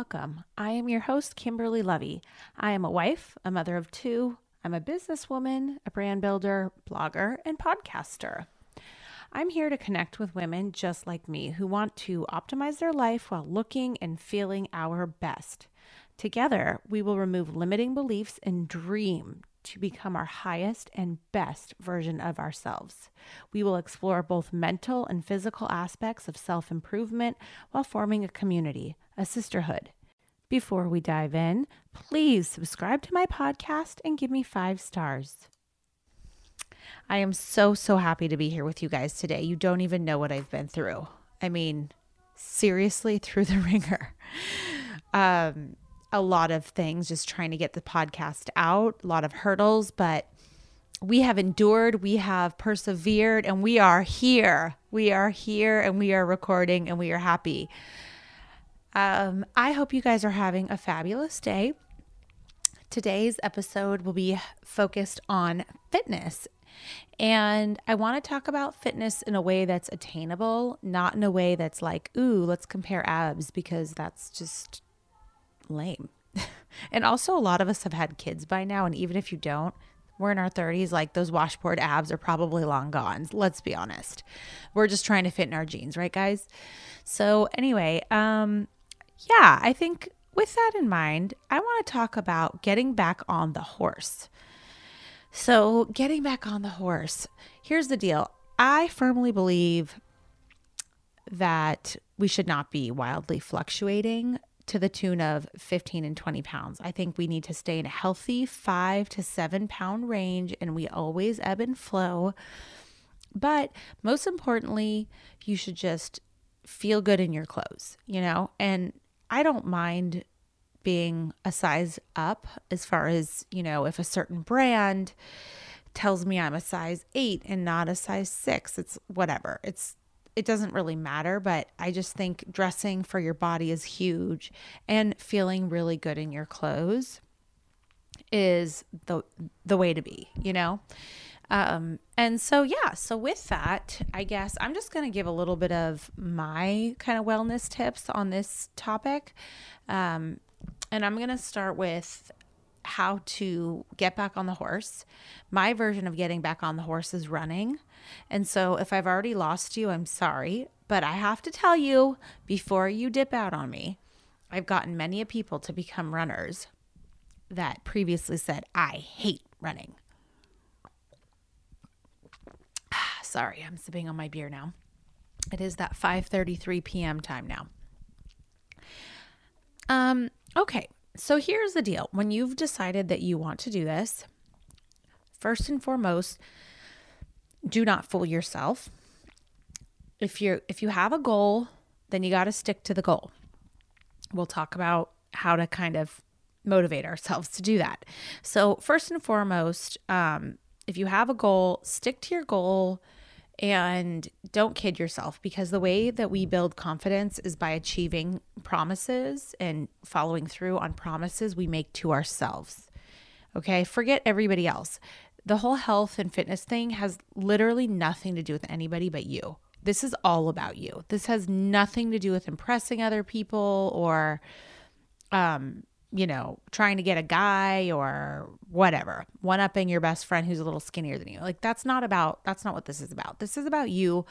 welcome. I am your host, Kimberly Lovey. I am a wife, a mother of two. I'm a businesswoman, a brand builder, blogger, and podcaster. I'm here to connect with women just like me who want to optimize their life while looking and feeling our best. Together, we will remove limiting beliefs and dream to become our highest and best version of ourselves. We will explore both mental and physical aspects of self improvement while forming a community, a sisterhood. Before we dive in, please subscribe to my podcast and give me five stars. I am so, so happy to be here with you guys today. You don't even know what I've been through. I mean, seriously, through the ringer. Um, a lot of things just trying to get the podcast out, a lot of hurdles, but we have endured, we have persevered, and we are here. We are here and we are recording and we are happy. Um, I hope you guys are having a fabulous day. Today's episode will be focused on fitness. And I want to talk about fitness in a way that's attainable, not in a way that's like, ooh, let's compare abs, because that's just lame. and also, a lot of us have had kids by now. And even if you don't, we're in our 30s, like those washboard abs are probably long gone. Let's be honest. We're just trying to fit in our jeans, right, guys? So, anyway, um, yeah, I think with that in mind, I want to talk about getting back on the horse. So, getting back on the horse, here's the deal I firmly believe that we should not be wildly fluctuating to the tune of 15 and 20 pounds. I think we need to stay in a healthy five to seven pound range and we always ebb and flow. But most importantly, you should just feel good in your clothes, you know? And I don't mind being a size up as far as, you know, if a certain brand tells me I'm a size eight and not a size six, it's whatever. It's it doesn't really matter, but I just think dressing for your body is huge and feeling really good in your clothes is the the way to be, you know? Um, and so yeah, so with that, I guess I'm just going to give a little bit of my kind of wellness tips on this topic. Um, and I'm going to start with how to get back on the horse. My version of getting back on the horse is running. And so if I've already lost you, I'm sorry. But I have to tell you before you dip out on me, I've gotten many people to become runners that previously said, I hate running. Sorry, I'm sipping on my beer now. It is that 5:33 p.m. time now. Um, okay. So here's the deal. When you've decided that you want to do this, first and foremost, do not fool yourself. If you if you have a goal, then you got to stick to the goal. We'll talk about how to kind of motivate ourselves to do that. So, first and foremost, um, if you have a goal, stick to your goal and don't kid yourself because the way that we build confidence is by achieving promises and following through on promises we make to ourselves. Okay, forget everybody else the whole health and fitness thing has literally nothing to do with anybody but you. This is all about you. This has nothing to do with impressing other people or um you know, trying to get a guy or whatever, one upping your best friend who's a little skinnier than you. Like, that's not about, that's not what this is about. This is about you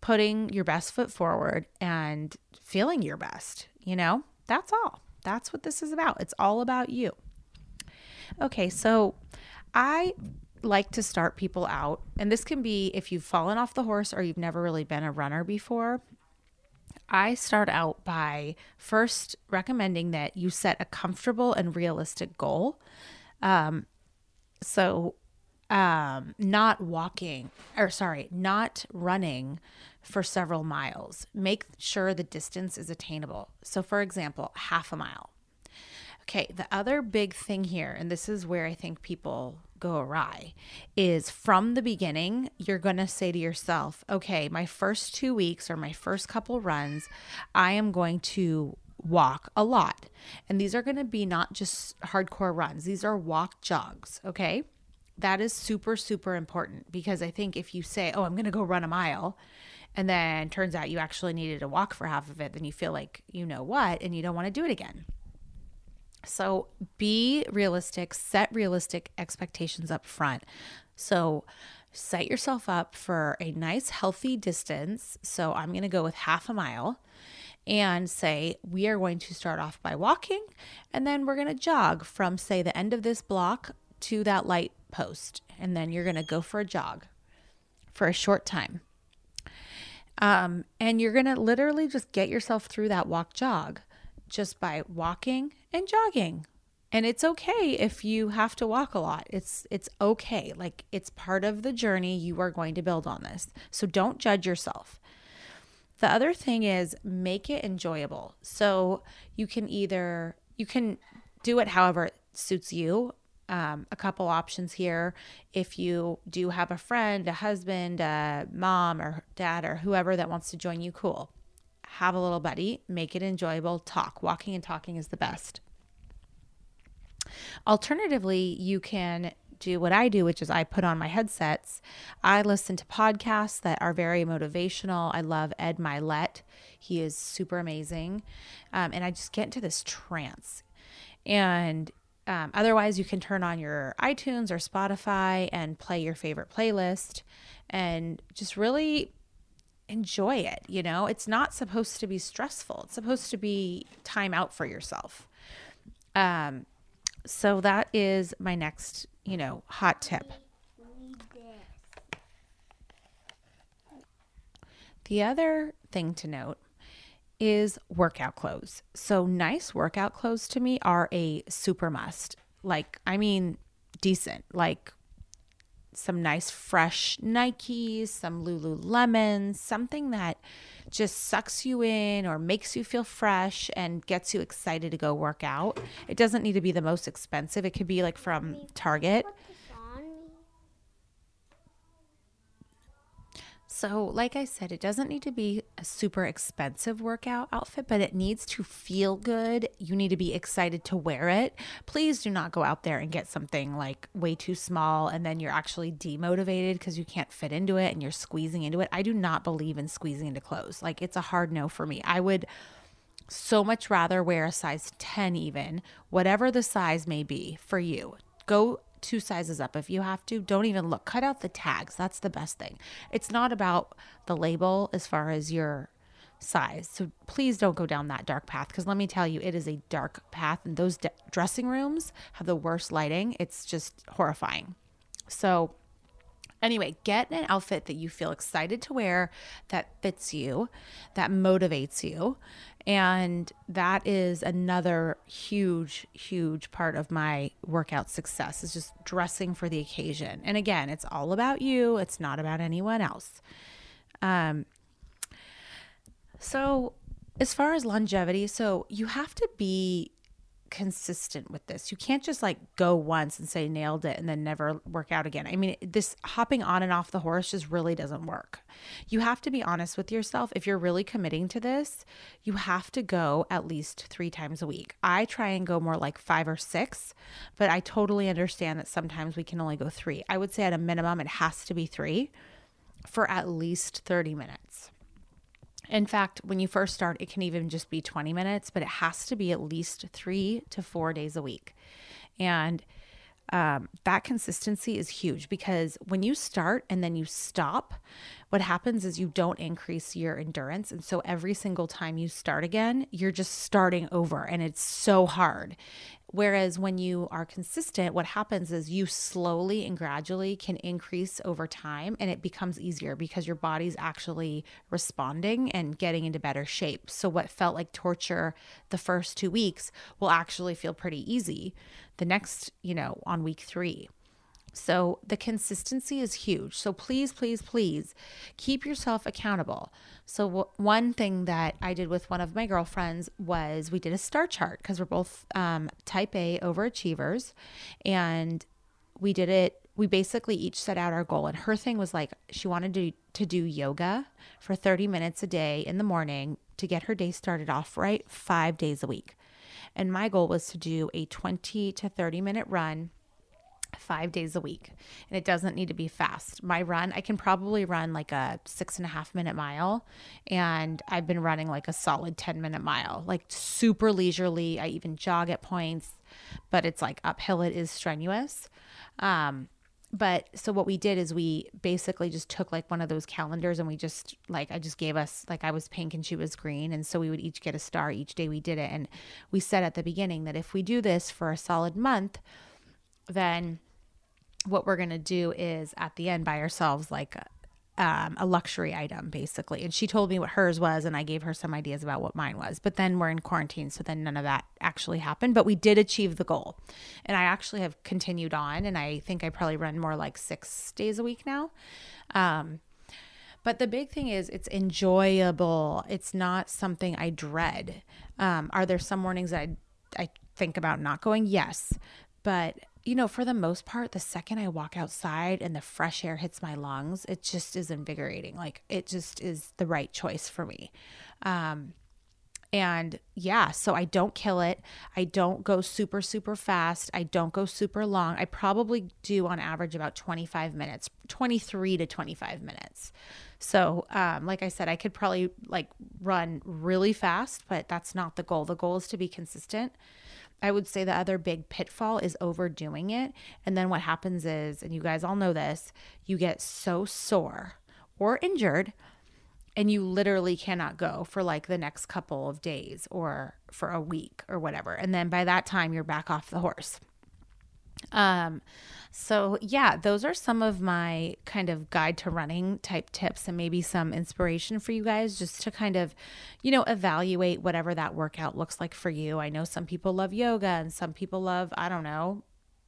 putting your best foot forward and feeling your best, you know? That's all. That's what this is about. It's all about you. Okay, so I like to start people out, and this can be if you've fallen off the horse or you've never really been a runner before. I start out by first recommending that you set a comfortable and realistic goal. Um, so, um, not walking, or sorry, not running for several miles. Make sure the distance is attainable. So, for example, half a mile. Okay, the other big thing here, and this is where I think people go awry is from the beginning, you're going to say to yourself, okay, my first two weeks or my first couple runs, I am going to walk a lot. And these are going to be not just hardcore runs, these are walk jogs, okay? That is super, super important because I think if you say, oh, I'm going to go run a mile, and then turns out you actually needed to walk for half of it, then you feel like you know what and you don't want to do it again. So be realistic, set realistic expectations up front. So set yourself up for a nice, healthy distance. So I'm going to go with half a mile and say, we are going to start off by walking and then we're going to jog from, say, the end of this block to that light post. And then you're going to go for a jog for a short time. Um, and you're going to literally just get yourself through that walk jog just by walking and jogging. And it's okay if you have to walk a lot. It's it's okay. Like it's part of the journey you are going to build on this. So don't judge yourself. The other thing is make it enjoyable. So you can either you can do it however it suits you um, a couple options here. If you do have a friend, a husband, a mom, or dad, or whoever that wants to join you, cool. Have a little buddy, make it enjoyable. Talk. Walking and talking is the best. Alternatively, you can do what I do, which is I put on my headsets. I listen to podcasts that are very motivational. I love Ed Mylett, he is super amazing. Um, and I just get into this trance. And um, otherwise, you can turn on your iTunes or Spotify and play your favorite playlist and just really enjoy it. You know, it's not supposed to be stressful, it's supposed to be time out for yourself. Um, so that is my next, you know, hot tip. The other thing to note is workout clothes. So, nice workout clothes to me are a super must. Like, I mean, decent, like some nice fresh Nikes, some Lululemons, something that just sucks you in or makes you feel fresh and gets you excited to go work out. It doesn't need to be the most expensive, it could be like from Target. So, like I said, it doesn't need to be a super expensive workout outfit, but it needs to feel good. You need to be excited to wear it. Please do not go out there and get something like way too small and then you're actually demotivated because you can't fit into it and you're squeezing into it. I do not believe in squeezing into clothes. Like, it's a hard no for me. I would so much rather wear a size 10, even, whatever the size may be for you. Go two sizes up if you have to. Don't even look. Cut out the tags. That's the best thing. It's not about the label as far as your size. So please don't go down that dark path because let me tell you, it is a dark path, and those de- dressing rooms have the worst lighting. It's just horrifying. So, Anyway, get an outfit that you feel excited to wear, that fits you, that motivates you. And that is another huge, huge part of my workout success is just dressing for the occasion. And again, it's all about you, it's not about anyone else. Um, so, as far as longevity, so you have to be consistent with this. You can't just like go once and say nailed it and then never work out again. I mean, this hopping on and off the horse just really doesn't work. You have to be honest with yourself. If you're really committing to this, you have to go at least three times a week. I try and go more like five or six, but I totally understand that sometimes we can only go three. I would say at a minimum, it has to be three for at least 30 minutes. In fact, when you first start, it can even just be 20 minutes, but it has to be at least three to four days a week. And um, that consistency is huge because when you start and then you stop, what happens is you don't increase your endurance. And so every single time you start again, you're just starting over and it's so hard. Whereas when you are consistent, what happens is you slowly and gradually can increase over time and it becomes easier because your body's actually responding and getting into better shape. So, what felt like torture the first two weeks will actually feel pretty easy the next, you know, on week three. So the consistency is huge. So please, please, please keep yourself accountable. So, w- one thing that I did with one of my girlfriends was we did a star chart because we're both um, type A overachievers. And we did it, we basically each set out our goal. And her thing was like she wanted to, to do yoga for 30 minutes a day in the morning to get her day started off right, five days a week. And my goal was to do a 20 to 30 minute run five days a week. And it doesn't need to be fast. My run, I can probably run like a six and a half minute mile. And I've been running like a solid 10 minute mile, like super leisurely. I even jog at points, but it's like uphill, it is strenuous. Um, but so what we did is we basically just took like one of those calendars and we just like I just gave us like I was pink and she was green and so we would each get a star each day we did it and we said at the beginning that if we do this for a solid month then what we're going to do is at the end buy ourselves like um, a luxury item basically. And she told me what hers was and i gave her some ideas about what mine was. But then we're in quarantine so then none of that actually happened. But we did achieve the goal. And i actually have continued on and i think i probably run more like six days a week now. Um, but the big thing is it's enjoyable. It's not something i dread. Um, are there some mornings I, I think about not going? Yes. But you know, for the most part, the second I walk outside and the fresh air hits my lungs, it just is invigorating. Like it just is the right choice for me. Um, and yeah, so I don't kill it. I don't go super, super fast. I don't go super long. I probably do on average about 25 minutes, 23 to 25 minutes. So, um, like I said, I could probably like run really fast, but that's not the goal. The goal is to be consistent I would say the other big pitfall is overdoing it. And then what happens is, and you guys all know this, you get so sore or injured and you literally cannot go for like the next couple of days or for a week or whatever. And then by that time, you're back off the horse. Um, so yeah, those are some of my kind of guide to running type tips and maybe some inspiration for you guys just to kind of, you know, evaluate whatever that workout looks like for you. I know some people love yoga and some people love, I don't know,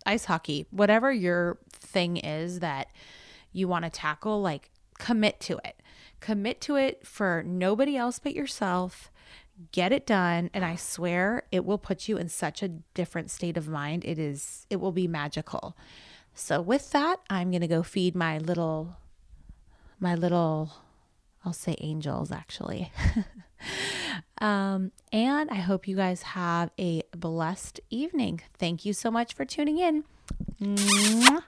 ice hockey. Whatever your thing is that you want to tackle, like commit to it. Commit to it for nobody else but yourself get it done and i swear it will put you in such a different state of mind. It is it will be magical. So with that i'm going to go feed my little my little i'll say angels actually. Um, and i hope you guys have a blessed evening. Thank you so much for tuning in. Mwah.